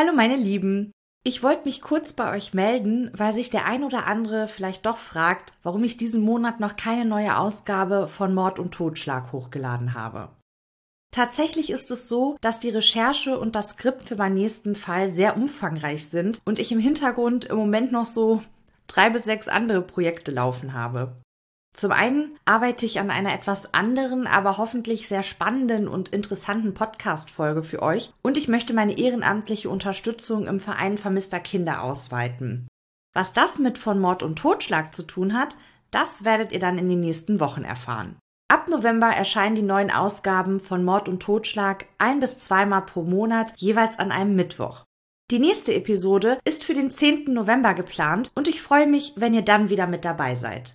Hallo meine Lieben. Ich wollte mich kurz bei euch melden, weil sich der ein oder andere vielleicht doch fragt, warum ich diesen Monat noch keine neue Ausgabe von Mord und Totschlag hochgeladen habe. Tatsächlich ist es so, dass die Recherche und das Skript für meinen nächsten Fall sehr umfangreich sind und ich im Hintergrund im Moment noch so drei bis sechs andere Projekte laufen habe. Zum einen arbeite ich an einer etwas anderen, aber hoffentlich sehr spannenden und interessanten Podcast-Folge für euch und ich möchte meine ehrenamtliche Unterstützung im Verein vermisster Kinder ausweiten. Was das mit von Mord und Totschlag zu tun hat, das werdet ihr dann in den nächsten Wochen erfahren. Ab November erscheinen die neuen Ausgaben von Mord und Totschlag ein bis zweimal pro Monat, jeweils an einem Mittwoch. Die nächste Episode ist für den 10. November geplant und ich freue mich, wenn ihr dann wieder mit dabei seid.